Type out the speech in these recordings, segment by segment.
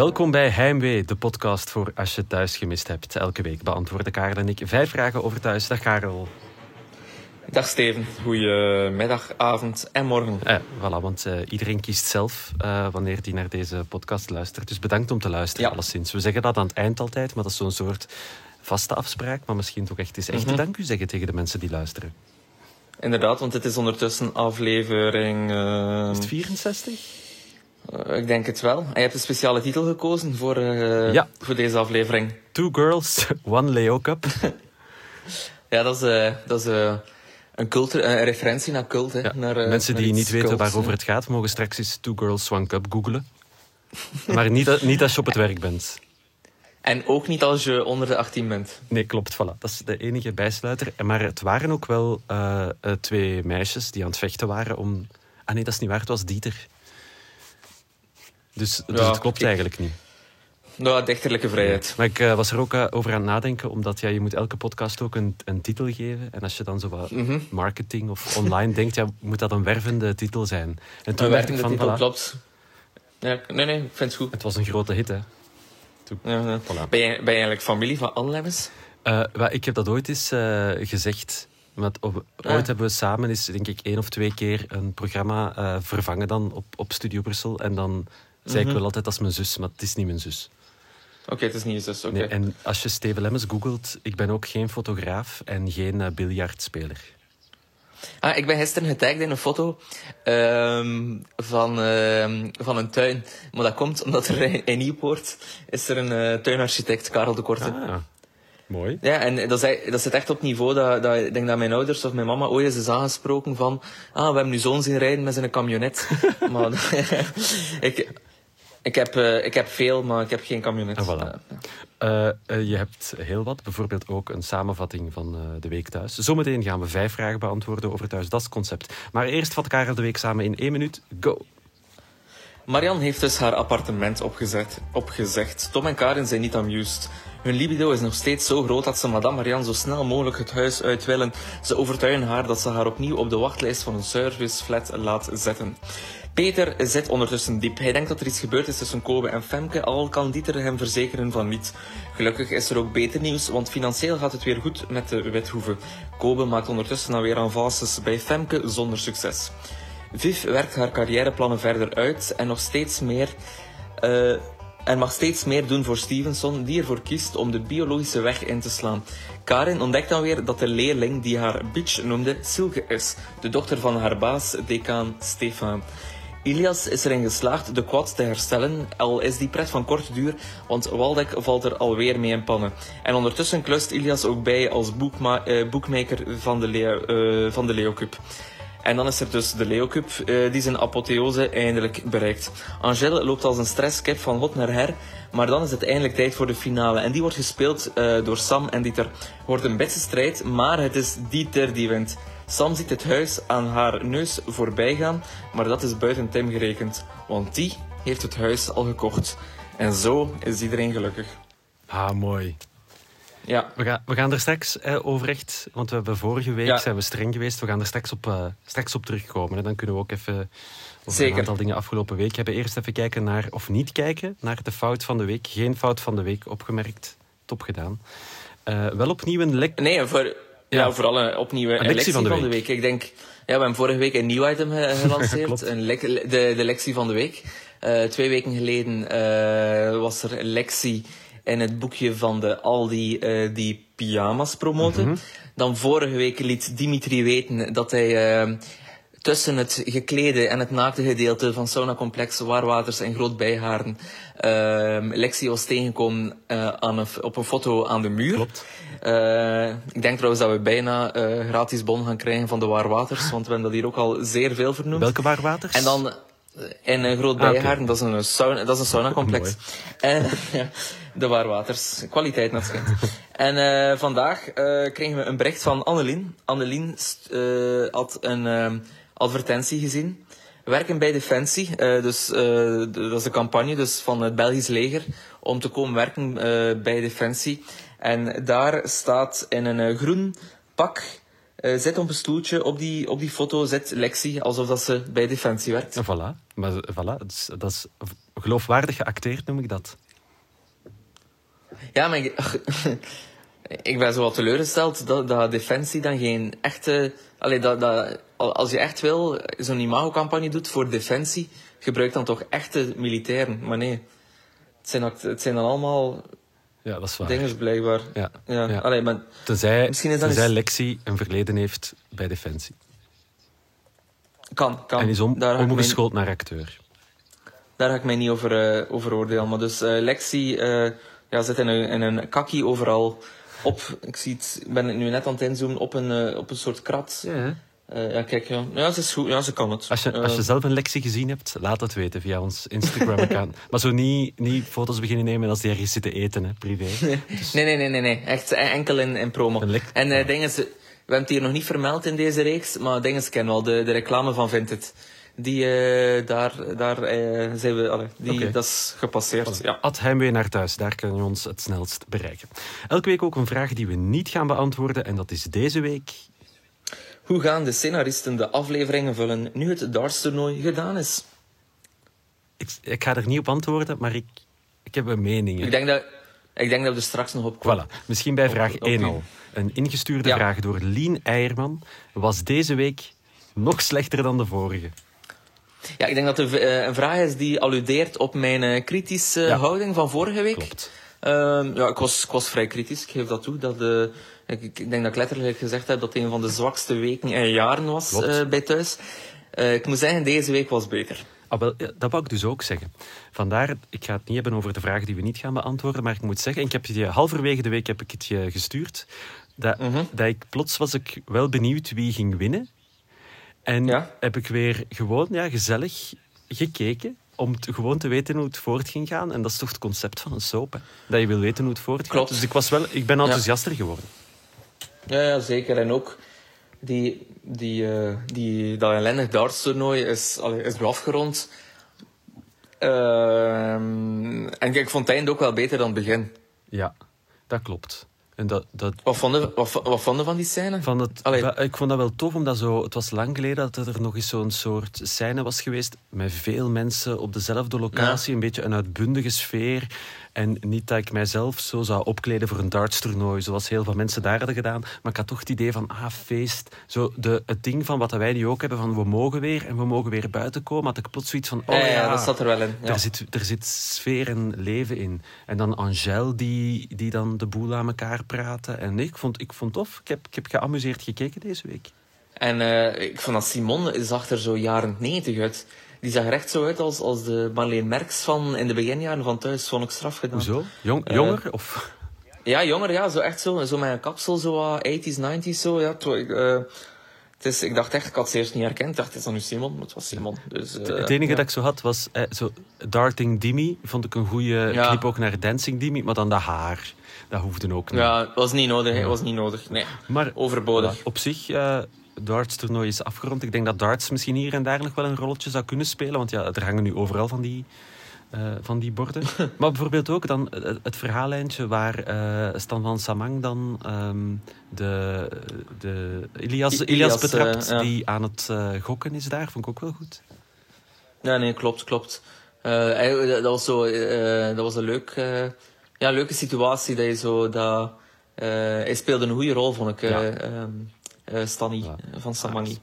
Welkom bij Heimwee, de podcast voor als je thuis gemist hebt. Elke week beantwoorden Karel en ik vijf vragen over thuis. Dag Karel. Dag Steven, goedemiddag, avond en morgen. Eh, voilà, want uh, iedereen kiest zelf uh, wanneer hij naar deze podcast luistert. Dus bedankt om te luisteren, ja. alleszins. We zeggen dat aan het eind altijd, maar dat is zo'n soort vaste afspraak. Maar misschien toch echt eens echt mm -hmm. dank u zeggen tegen de mensen die luisteren. Inderdaad, want het is ondertussen aflevering... Uh... Is het 64? Uh, ik denk het wel. En je hebt een speciale titel gekozen voor, uh, ja. voor deze aflevering. Two Girls, One Leo Cup. ja, dat is, dat is een, cult, een referentie naar cult. Hè, ja. naar, Mensen naar die niet weten cults, waarover het gaat, mogen straks eens Two Girls, One Cup googlen. maar niet, niet als je op het werk bent. En ook niet als je onder de 18 bent. Nee, klopt. Voilà. Dat is de enige bijsluiter. Maar het waren ook wel twee meisjes die aan het vechten waren om... Ah nee, dat is niet waar. Het was Dieter. Dus, dus ja, het klopt ik... eigenlijk niet. Nou, dichterlijke vrijheid. Maar ik uh, was er ook over aan het nadenken, omdat ja, je moet elke podcast ook een, een titel geven. En als je dan zo wat mm -hmm. marketing of online denkt, ja, moet dat een wervende titel zijn. En toen dacht ik van, titel, voilà, klopt. Ja, nee, nee, ik vind het goed. Het was een grote hit, hè. Ja, ja. Voilà. Ben, je, ben je eigenlijk familie van Anne Lemmens? Uh, ik heb dat ooit eens gezegd. Want op, ah. Ooit hebben we samen eens, denk ik, één of twee keer een programma vervangen dan op, op Studio Brussel. En dan mm -hmm. zei ik wel altijd, dat is mijn zus, maar het is niet mijn zus. Oké, okay, het is niet je zus, oké. Okay. Nee, en als je Steven Lemmens googelt, ik ben ook geen fotograaf en geen biljartspeler. Ah, ik ben gisteren getagd in een foto um, van, uh, van een tuin. Maar dat komt omdat er in Nieuwpoort is er een uh, tuinarchitect, Karel de Korte. Ah, mooi. Ja, en dat, is, dat zit echt op niveau dat, dat ik denk dat mijn ouders of mijn mama ooit eens is aangesproken van ah, we hebben nu zoon zien rijden met zijn camionet. maar ik, ik heb, uh, ik heb veel, maar ik heb geen camionet. Ah, voilà. uh, uh, je hebt heel wat. Bijvoorbeeld ook een samenvatting van de week thuis. Zometeen gaan we vijf vragen beantwoorden over thuis. Dat is het concept. Maar eerst vat Karel de week samen in één minuut. Go! Marian heeft dus haar appartement opgezet, opgezegd. Tom en Karin zijn niet amused. Hun libido is nog steeds zo groot dat ze madame Marianne zo snel mogelijk het huis uit willen. Ze overtuigen haar dat ze haar opnieuw op de wachtlijst van een serviceflat laat zetten. Peter zit ondertussen diep. Hij denkt dat er iets gebeurd is tussen Kobe en Femke, al kan Dieter hem verzekeren van niet. Gelukkig is er ook beter nieuws, want financieel gaat het weer goed met de Withoeven. Kobe maakt ondertussen alweer avances bij Femke zonder succes. Viv werkt haar carrièreplannen verder uit en nog steeds meer... Uh, en mag steeds meer doen voor Stevenson, die ervoor kiest om de biologische weg in te slaan. Karin ontdekt dan weer dat de leerling die haar bitch noemde Silke is, de dochter van haar baas, decaan Stefan. Ilias is erin geslaagd de quad te herstellen, al is die pret van korte duur, want Waldeck valt er alweer mee in pannen. En ondertussen klust Ilias ook bij als uh, boekmaker van de, Leo, uh, van de Leo Cup. En dan is er dus de Leo Cup, uh, die zijn apotheose eindelijk bereikt. Angèle loopt als een stresskip van hot naar her, maar dan is het eindelijk tijd voor de finale. En die wordt gespeeld door Sam en Dieter. Wordt een beste strijd, maar het is Dieter die wint. Sam ziet het huis aan haar neus voorbij gaan, maar dat is buiten Tim gerekend, want die heeft het huis al gekocht. En zo is iedereen gelukkig. Ah, mooi. Ja. We, gaan, we gaan er straks eh, over echt, want we hebben vorige week ja. zijn we streng geweest. We gaan er straks op, uh, straks op terugkomen. En dan kunnen we ook even over Zeker. een aantal dingen afgelopen week hebben. Eerst even kijken naar, of niet kijken, naar de fout van de week. Geen fout van de week opgemerkt. Top gedaan. Uh, wel opnieuw een lek... Nee, voor, ja. vooral een, opnieuw een, een lectie, van, de, van de week. Ik denk, ja, we hebben vorige week een nieuw item gelanceerd. een de, de lectie van de week. Uh, twee weken geleden uh, was er een lectie in het boekje van de Aldi uh, die pyjama's promoten. Mm -hmm. Dan vorige week liet Dimitri weten dat hij tussen het geklede en het naakte gedeelte van Sauna Complex, Waarwaters en Groot Bijhaarden uh, Lexi was tegengekomen uh, aan een, op een foto aan de muur. Klopt. Uh, ik denk trouwens dat we bijna uh, gratis bon gaan krijgen van de Waarwaters, want we hebben dat hier ook al zeer veel vernoemd. Welke Waarwaters? En dan in een Groot Bijhaarden, ah, okay. dat is een sauna, dat is een saunacomplex. En ja, de Waarwaters, kwaliteit naar schijnt. en vandaag kregen we een bericht van Annelien. Annelien had een uh, advertentie gezien. Werken bij Defensie, uh, dus uh, dat is de campagne dus van het Belgisch leger om te komen werken uh, bij Defensie. En daar staat in een groen pak zit op een stoeltje. Op die, op die foto zit Lexi, alsof dat ze bij Defensie werkt. Voilà. Maar, voilà. Dat, is, dat is geloofwaardig geacteerd, noem ik dat. Ja, maar ik, ik ben zo wat teleurgesteld dat, dat Defensie dan geen echte... Allee, dat, dat, als je echt wil, zo'n imago-campagne doet voor Defensie, gebruik dan toch echte militairen. Maar nee, het zijn, het zijn dan allemaal ja, dat is waar. Dingen blijkbaar. Ja. ja. ja. Allee, maar tenzij, misschien is tenzij eens... Lexi een verleden heeft bij Defensie. Kan, kan. En is om, omgeschoold naar acteur. Daar ga ik mij niet over, uh, over oordelen. Maar dus uh, Lexi uh, ja, zit in een, in een kakkie overal op. Ik zie het, ben het nu net aan het inzoomen op een, op een soort krat. Ja. Uh, ja, kijk, ja. ja, ze is goed. Ja, ze kan het. Als je, als je eh, zelf een lectie gezien hebt, laat het weten via ons Instagram-account. maar zo niet, niet foto's beginnen nemen als die ergens zitten eten, hè, privé. Dus... Nee, nee, nee, nee, nee. Echt enkel in, in promo. En uh, dingen, we hebben het hier nog niet vermeld in deze reeks, maar dingen kennen wel. De, de reclame van Vinted. Die, uh, daar, daar uh, zijn we, allee, die, okay. dat is gepasseerd. Ja. Ad Heimwee naar thuis, daar kan je ons het snelst bereiken. Elke week ook een vraag die we niet gaan beantwoorden. En dat is deze week hoe gaan de scenaristen de afleveringen vullen nu het dartstoernooi gedaan is? Ik, ik, ga er niet op antwoorden, maar ik, ik heb een mening. Ik denk, dat, ik denk dat we er straks nog op komen. Voilà. Misschien bij vraag 1 al. Een ingestuurde vraag door Lien Eierman was deze week nog slechter dan de vorige. Ja, ik denk dat het uh, een vraag is die alludeert op mijn uh, kritische houding van vorige week. Klopt. Uh, ja, ik was, ik was vrij kritisch, ik geef dat toe. Dat, uh, ik, ik, denk dat ik letterlijk gezegd heb dat het een van de zwakste weken in jaren was uh, bij thuis. Uh, ik moet zeggen, deze week was beter. Ah, wel, dat wou ik dus ook zeggen. Vandaar, ik ga het niet hebben over de vragen die we niet gaan beantwoorden, maar ik moet zeggen, ik heb je halverwege de week heb ik het je gestuurd, dat, mm dat ik plots was ik wel benieuwd wie ging winnen. En ja? heb ik weer gewoon ja, gezellig gekeken om gewoon te weten hoe het voort ging gaan. En dat is toch het concept van een soap, hè? dat je wil weten hoe het voort gaat. Klopt. Dus ik, was wel, ik ben enthousiaster geworden. Ja, ja, zeker. En ook die, die, uh, die, dat ellendig dartstoernooi is, allee, is afgerond. Uh, en ik vond het einde ook wel beter dan het begin. Ja, dat klopt. En dat, dat... Wat, vonden, wat, wat vonden van die scène? Van het, ik vond dat wel tof, omdat zo, het was lang geleden dat er nog eens zo'n soort scène was geweest met veel mensen op dezelfde locatie, een beetje een uitbundige sfeer. En niet dat ik mijzelf zo zou opkleden voor een dartstoernooi, zoals heel veel mensen daar hadden gedaan. Maar ik had toch het idee van, ah, feest. Zo de, het ding van wat wij nu ook hebben, van we mogen weer en we mogen weer buiten komen. Had ik plots zoiets van, oh ja, dat zat er wel in. Ja. Er, zit, er zit sfeer en leven in. En dan Angèle, die, die dan de boel aan elkaar praten. En nee, ik vond, ik vond tof. Ik heb, ik heb geamuseerd gekeken deze week. En uh, ik vond dat Simon zag er zo jaren 90 uit. Die zag er echt zo uit als, als de Marleen Merks van in de beginjaren van thuis. Vond ik straf gedaan. Hoezo? Jong, uh, jonger? Of? Ja, jonger, ja. Zo echt zo. Zo met een kapsel, zo 80s, 90s, zo. Ja, to, uh, het is, ik dacht echt, ik had het eerst niet herkend. Ik dacht, het is dan nu Simon? Maar het was Simon. Dus, het enige ja. dat ik zo had was eh, zo Darting Dimi. Vond ik een goede ja. clip ook naar Dancing Dimi. Maar dan dat haar. Dat hoefde ook niet. Ja, was niet nodig. Ja. was niet nodig. Nee. Maar, Overbodig. op zich darts-toernooi is afgerond. Ik denk dat darts misschien hier en daar nog wel een rolletje zou kunnen spelen. Want ja, er hangen nu overal van die, uh, van die borden. maar bijvoorbeeld ook dan het verhaallijntje waar uh, Stan van Samang dan um, de, de Ilias, Ilias betrapt, ja. die aan het gokken is daar. Vond ik ook wel goed. Ja, nee, klopt, klopt. Dat was zo, dat was een leuk, ja, leuke situatie dat je zo dat, hij speelde een goede rol, vond ik. Ja. Um, uh, Stanny van Samangi.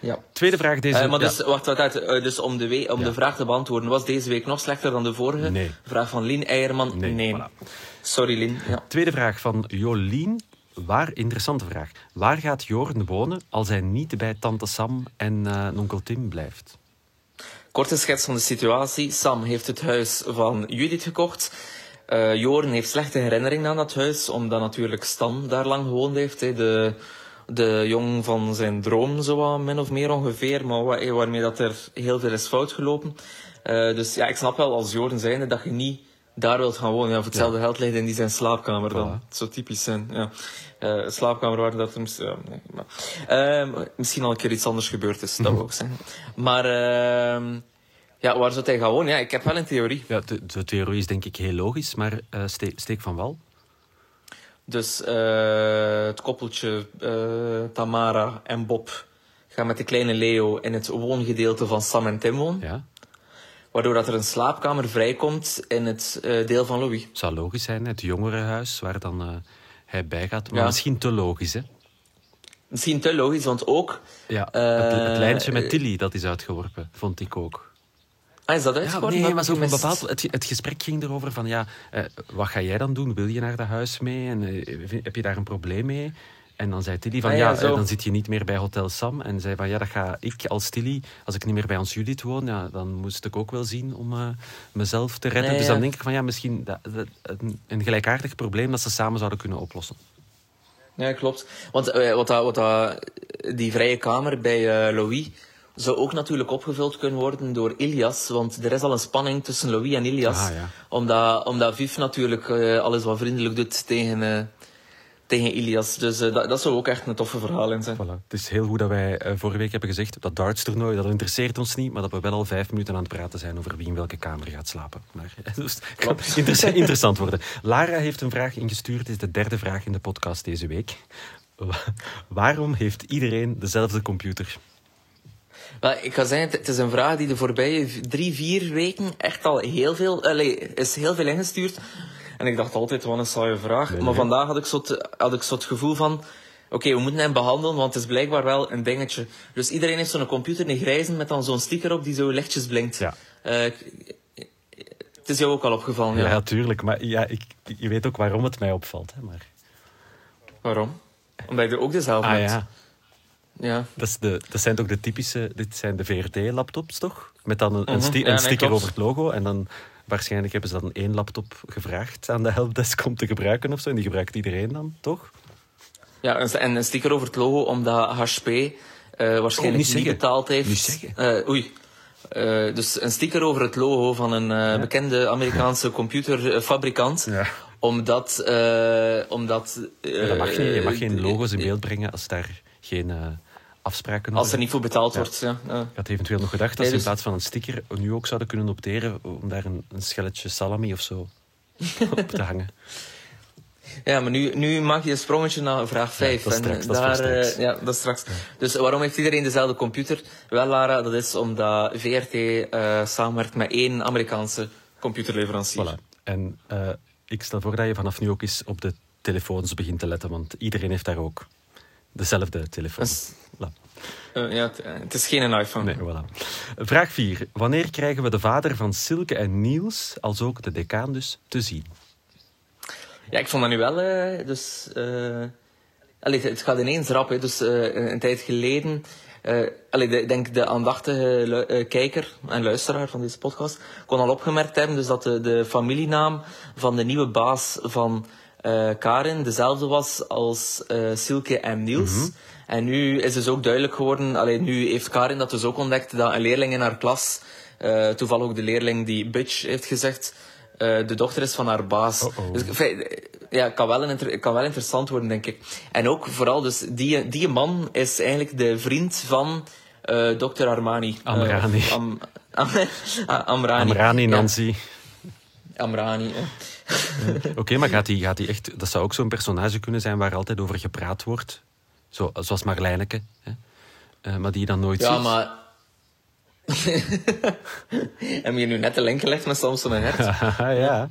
Ja. Tweede vraag deze uh, maar dus, wacht, wacht, wacht, uh, dus om, de, we om ja. de vraag te beantwoorden, was deze week nog slechter dan de vorige? Nee. Vraag van Lien Eierman? Nee. nee. Voilà. Sorry, Lien. Ja. Tweede vraag van Jolien. Waar, interessante vraag. Waar gaat Joren wonen als hij niet bij tante Sam en uh, onkel Tim blijft? Korte schets van de situatie. Sam heeft het huis van Judith gekocht. Uh, Joren heeft slechte herinneringen aan dat huis, omdat natuurlijk Stan daar lang gewoond heeft. Hè. De de jong van zijn droom, zo min of meer ongeveer, maar waarmee dat er heel veel is fout gelopen. Uh, dus ja, ik snap wel als Joren zijnde dat je niet daar wilt gaan wonen. Ja, voor hetzelfde ja. geld ligt in die zijn slaapkamer dan. Zo typisch zijn. Ja. Uh, slaapkamer waar dat moest... Ja, nee, maar, uh, misschien al een keer iets anders gebeurd is, dat wil ik zeggen. Maar... Uh, ja, waar zou hij gaan wonen? Ja, ik heb wel een theorie. Ja, de, de theorie is denk ik heel logisch, maar steek, steek van wal. Dus uh, het koppeltje uh, Tamara en Bob gaan met de kleine Leo in het woongedeelte van Sam en Tim wonen. Ja. Waardoor dat er een slaapkamer vrijkomt in het uh, deel van Louis. Het zou logisch zijn, het jongerenhuis waar dan hij bij gaat. Maar ja. misschien te logisch, hè? Misschien te logisch, want ook... Ja, het, het lijntje met Tilly, dat is uitgeworpen, vond ik ook. Ah, is dat? Ja, nee, maar zo bepaald, het, het gesprek ging erover van, ja, eh, wat ga jij dan doen? Wil je naar dat huis mee? En eh, heb je daar een probleem mee? En dan zei Tilly van, ah, ja, ja dan zit je niet meer bij Hotel Sam. En zei van, ja, dat ga ik als Tilly, als ik niet meer bij ons Judith woon, ja, dan moest ik ook wel zien om uh, mezelf te redden. Nee, dus dan denk ik van, ja, misschien dat, dat, een, een gelijkaardig probleem dat ze samen zouden kunnen oplossen. Ja, klopt. Want wat, wat dat, die vrije kamer bij Louis zou ook natuurlijk opgevuld kunnen worden door Ilias. Want er is al een spanning tussen Louis en Ilias. Ah, ja. omdat, omdat Viv natuurlijk uh, alles wat vriendelijk doet tegen, uh, tegen Ilias. Dus uh, dat, dat zou ook echt een toffe verhaal in zijn. Voilà. Het is heel goed dat wij vorige week hebben gezegd dat darts-toernooi, dat interesseert ons niet. Maar dat we wel al vijf minuten aan het praten zijn over wie in welke kamer gaat slapen. Maar dus, kan interessant, interessant worden. Lara heeft een vraag ingestuurd. Het is de derde vraag in de podcast deze week. Waarom heeft iedereen dezelfde computer? Wel, ik ga zeggen, het is een vraag die de voorbije drie, vier weken echt al heel veel, allez, is heel veel ingestuurd. En ik dacht altijd, wat een saaie vraag. maar vandaag had ik zo, had ik zo het gevoel van, oké, we moeten hem behandelen, want het is blijkbaar wel een dingetje. Dus iedereen heeft zo'n computer, een grijze, met dan zo'n sticker op die zo lichtjes blinkt. Ja. Uh, het is jou ook al opgevallen, ja. Ja, tuurlijk. Maar ja, ik, je weet ook waarom het mij opvalt. Hè, maar... Waarom? Omdat je er ook dezelfde ah, hebt. Ja. Ja. Dat, is de, dat zijn toch de typische... Dit zijn de VRT-laptops, toch? Met dan een, een, sti een sticker over het logo. En dan waarschijnlijk hebben ze dan één laptop gevraagd aan de helpdesk om te gebruiken of zo. En die gebruikt iedereen dan, toch? Ja, en een sticker over het logo omdat HP uh, waarschijnlijk oh, niet, betaald heeft. Niet zeggen. Uh, oei. Uh, dus een sticker over het logo van een ja. bekende Amerikaanse computerfabrikant. Ja. Omdat... omdat dat mag niet. Je mag geen logo's in beeld brengen als daar geen uh, afspraken Als er niet voor betaald wordt, ja. ja. Ik had eventueel nog gedacht dat ze in plaats van een sticker nu ook zouden kunnen opteren om daar een, een schelletje salami of zo op te hangen. Ja, maar nu, nu maak je een sprongetje naar vraag 5. Ja, dat is straks. en dat daar, straks. Uh, ja, dat straks. Ja. Dus waarom heeft iedereen dezelfde computer? Wel, Lara, dat is omdat VRT uh, samenwerkt met één Amerikaanse computerleverancier. Voilà. En uh, ik stel voor dat je vanaf nu ook eens op de telefoons begint te letten, want iedereen heeft daar ook dezelfde telefoon. Uh, ja, het is geen iPhone. Nee, voilà. Vraag 4. Wanneer krijgen we de vader van Silke en Niels, als ook de decaan dus, te zien? Ja, ik vond dat nu wel... Uh, dus, uh, allee, het gaat ineens rap. Hè. Dus een tijd geleden... allee, ik denk de aandachtige kijker en luisteraar van deze podcast kon al opgemerkt hebben dus dat de, de familienaam van de nieuwe baas van uh, Karin dezelfde was als uh, Silke en Niels. Mm -hmm. En nu is dus ook duidelijk geworden, alleen nu heeft Karin dat dus ook ontdekt, dat een leerling in haar klas, uh, toevallig ook de leerling die bitch heeft gezegd, de dochter is van haar baas. Oh -oh. Dus ja, kan wel, een, kan wel interessant worden, denk ik. En ook vooral, dus die, die man is eigenlijk de vriend van Dr. Armani. Amrani. Am, am, Amrani. Amrani, Nancy. Ja. Amrani, Oké, okay, maar gaat hij gaat die echt... Dat zou ook zo'n personage kunnen zijn waar altijd over gepraat wordt. Zo, zoals Marlijneke. Hè? Uh, maar die je dan nooit ja, ziet. maar... Heb je nu net de link gelegd met Samson en Hert? ja.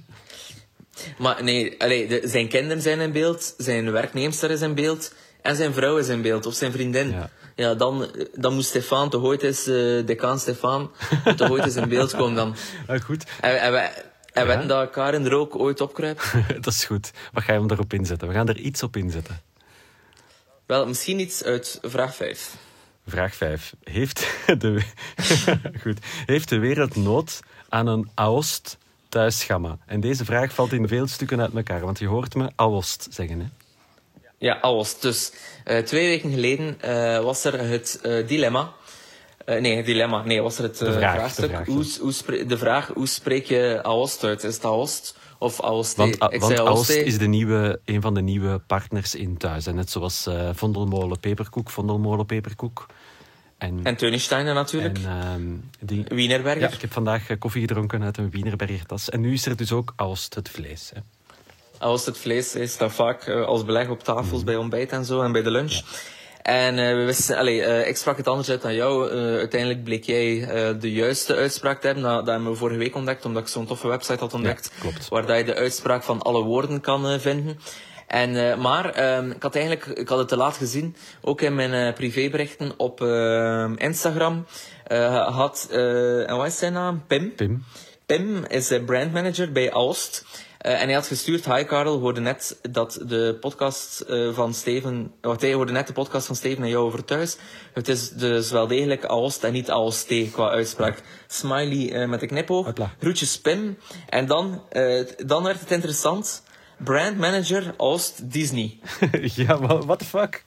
Maar nee, allee, de, zijn kinderen zijn in beeld, zijn werknemster is in beeld en zijn vrouw is in beeld, of zijn vriendin. Ja, ja dan, dan moet Stefan, toch ooit eens, uh, decaan Stefan, toch ooit eens in beeld komen dan. Ja, goed. En, en wij, en ja? dat Karin er ook ooit opkruipt? dat is goed. Wat ga je hem daarop inzetten? We gaan er iets op inzetten. Wel, misschien iets uit vraag 5. Vraag 5. Heeft de, goed. Heeft de wereld nood aan een AOST thuisgamma? En deze vraag valt in veel stukken uit elkaar, want je hoort me AOST zeggen, hè? Ja, AOST. Dus uh, twee weken geleden uh, was er het uh, dilemma Uh, nee, dilemma. Nee, was er het uh, vraag, vraagstuk. De vraag, hoe, hoe de vraag, hoe spreek je Aost uit? Is het Aost of Aost? Want, ik want zei Aost is de nieuwe, een van de nieuwe partners in thuis. En net zoals uh, Vondelmolen Peperkoek, Vondelmolen Peperkoek. En, en natuurlijk. En, die, Wienerberger. Ja, ik heb vandaag koffie gedronken uit een Wienerberger tas. En nu is er dus ook Aost, het vlees. Hè. Als het vlees is, staat vaak als beleg op tafels mm. bij ontbijt en zo en bij de lunch. En uh, we wisten, allez, uh, ik sprak het anders uit aan jou. Uh, uiteindelijk bleek jij de juiste uitspraak te hebben. Nou, dat hebben we vorige week ontdekt, omdat ik zo'n toffe website had ontdekt. Ja, klopt. Waar dat je de uitspraak van alle woorden kan vinden. En, maar ehm, ik had eigenlijk, ik had het te laat gezien, ook in mijn privéberichten op ehm, Instagram. had, en wat is zijn naam? Pim. Pim. Pim is brandmanager bij Alst. Uh, en hij had gestuurd, hi Karel, hoorde net dat de podcast uh, van Steven, wat hij hoorde net de podcast van Steven en jou over thuis. Het is dus wel degelijk Aost en niet AOST qua uitspraak. Smiley uh, met een knipoog. Groetjes Pim. En dan, dan werd het interessant. Brand manager Oost Disney. ja, what the fuck?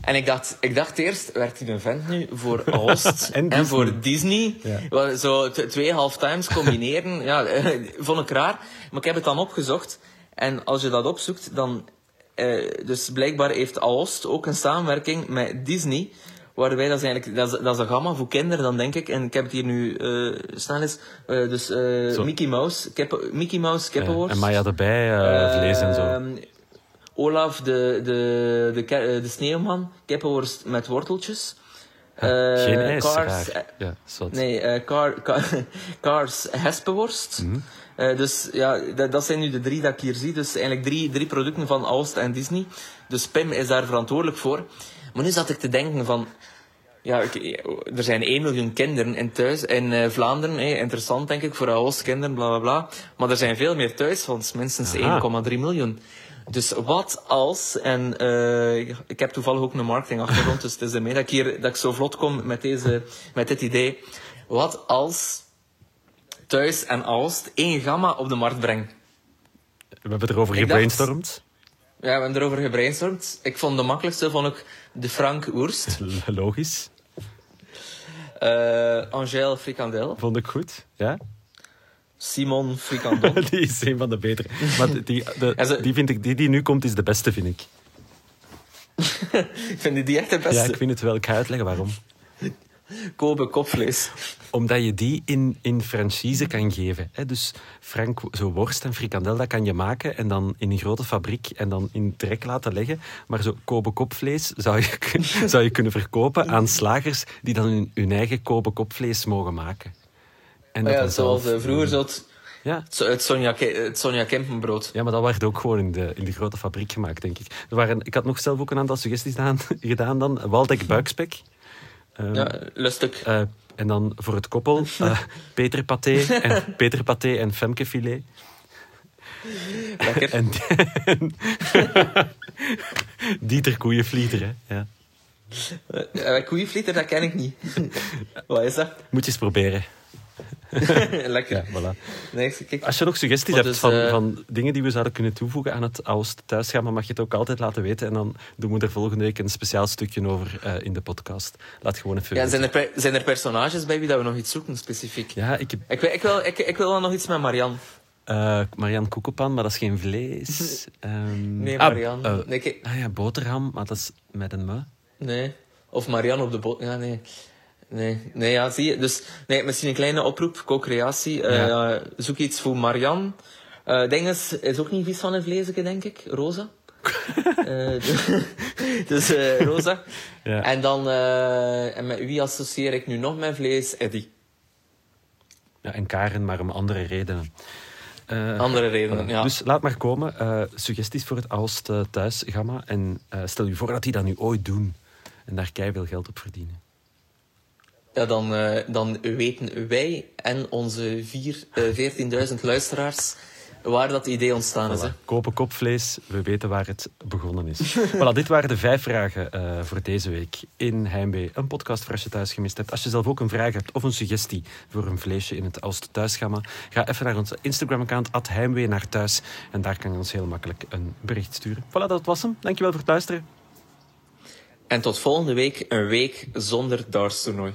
En ik dacht, ik dacht eerst, werd hij een vent nu voor Oost en, voor Disney? Ja. Zo twee halftimes combineren, ja, vond ik raar. Maar ik heb het dan opgezocht. En als je dat opzoekt, dan... Uh, dus blijkbaar heeft Oost ook een samenwerking met Disney. Waarbij dat is eigenlijk, dat is, dat is een gamma voor kinderen, dan denk ik. En ik heb het hier nu uh, snel eens. Uh, dus Mickey Mouse, Mickey Mouse kippenworst. Ja, en Maya erbij, vlees en zo. Olaf de, de, de, de, de sneeuwman, kippenworst met worteltjes. Geen ijs, Cars, ja, Nee, car, car, Cars hespenworst. Mm uh, dus ja, dat, dat, zijn nu de drie dat ik hier zie. Dus eigenlijk drie, drie producten van Alst en Disney. Dus Pim is daar verantwoordelijk voor. Maar nu zat ik te denken van... Ja, er zijn 1 miljoen kinderen in thuis in uh, Vlaanderen. Interessant denk ik voor Alst kinderen, bla bla bla. Maar er zijn veel meer thuisfonds, minstens 1,3 miljoen. Dus wat als, en uh, ik heb toevallig ook een marketingachtergrond, dus het is ermee dat ik hier dat ik zo vlot kom met, deze, met dit idee. Wat als thuis en Alst één gamma op de markt brengt? We hebben erover gebrainstormd. ja, we hebben erover gebrainstormd. Ik vond de makkelijkste vond ik de Frank Oerst. Logisch. Uh, Angèle Frikandel. Vond ik goed, ja. Simon Frikandel. die is een van de betere. Maar die, de, die, vind ik, die die nu komt, is de beste, vind ik. vind je die echt de beste? Ja, ik vind het wel. Ik ga uitleggen waarom. Kobe kopvlees. Omdat je die in, in franchise kan geven. Hè? Dus Frank, zo worst en frikandel, dat kan je maken en dan in een grote fabriek en dan in trek laten leggen. Maar zo Kobe kopvlees zou je, zou je kunnen verkopen aan slagers die dan hun, hun eigen Kobe kopvlees mogen maken. En ja, zoals zelf, vroeger zo het, ja. het, Sonja, het Sonja Kempenbrood. Ja, maar dat werd ook gewoon in de, in de grote fabriek gemaakt, denk ik. Er waren, ik had nog zelf ook een aantal suggesties gedaan, gedaan dan. Waldek buikspek. Um, ja, lustig. Uh, en dan voor het koppel uh, Peter Paté en, Peter Paté en Femke Filet. Lekker. En, en Dieter Koeienvlieter, hè. Ja. Uh, koeienvlieter, dat ken ik niet. Wat is dat? Moet je eens proberen. Lekker. Ja, voilà. nee, kijk. Als je nog suggesties hebt dus, van, uh... van dingen die we zouden kunnen toevoegen aan het Oost thuisgaan, mag je het ook altijd laten weten. En dan doen we er volgende week een speciaal stukje over uh, in de podcast. Laat gewoon even ja, zijn er, zijn er personages bij wie dat we nog iets zoeken, specifiek? Ja, ik, heb... ik, ik, wil, ik, ik wil wel nog iets met Marian. Uh, Marian Koekopan, maar dat is geen vlees. Um, nee, Marian. Ah, uh, nee, ah ja, boterham, maar dat is met een me. Nee. Of Marian op de boot. Ja, nee. Nee, nee, ja, zie je. Dus nee, misschien een kleine oproep, co-creatie. Uh, zoek iets voor Marian. Uh, Dinges is ook niet vies van een vleesje, denk ik. Rosa. uh, dus uh, Rosa. Ja. En dan, en met wie associeer ik nu nog mijn vlees? Eddie. Ja, en Karen, maar om andere redenen. andere redenen, ja. Dus laat maar komen. suggesties voor het Alst thuisgamma. En stel je voor dat die dat nu ooit doen. En daar kei veel geld op verdienen ja, dan, uh, dan weten wij en onze uh, 14.000 luisteraars waar dat idee ontstaan is. Hè. Kopen kopvlees, we weten waar het begonnen is. voilà, dit waren de vijf vragen uh, voor deze week in Heimwee. Een podcast voor als je thuis gemist hebt. Als je zelf ook een vraag hebt of een suggestie voor een vleesje in het Oost thuisgamma, ga even naar onze Instagram-account, Heimwee naar thuis. En daar kan je ons heel makkelijk een bericht sturen. Voilà, dat was hem. Dankjewel voor het luisteren. En tot volgende week, een week zonder darts toernooi.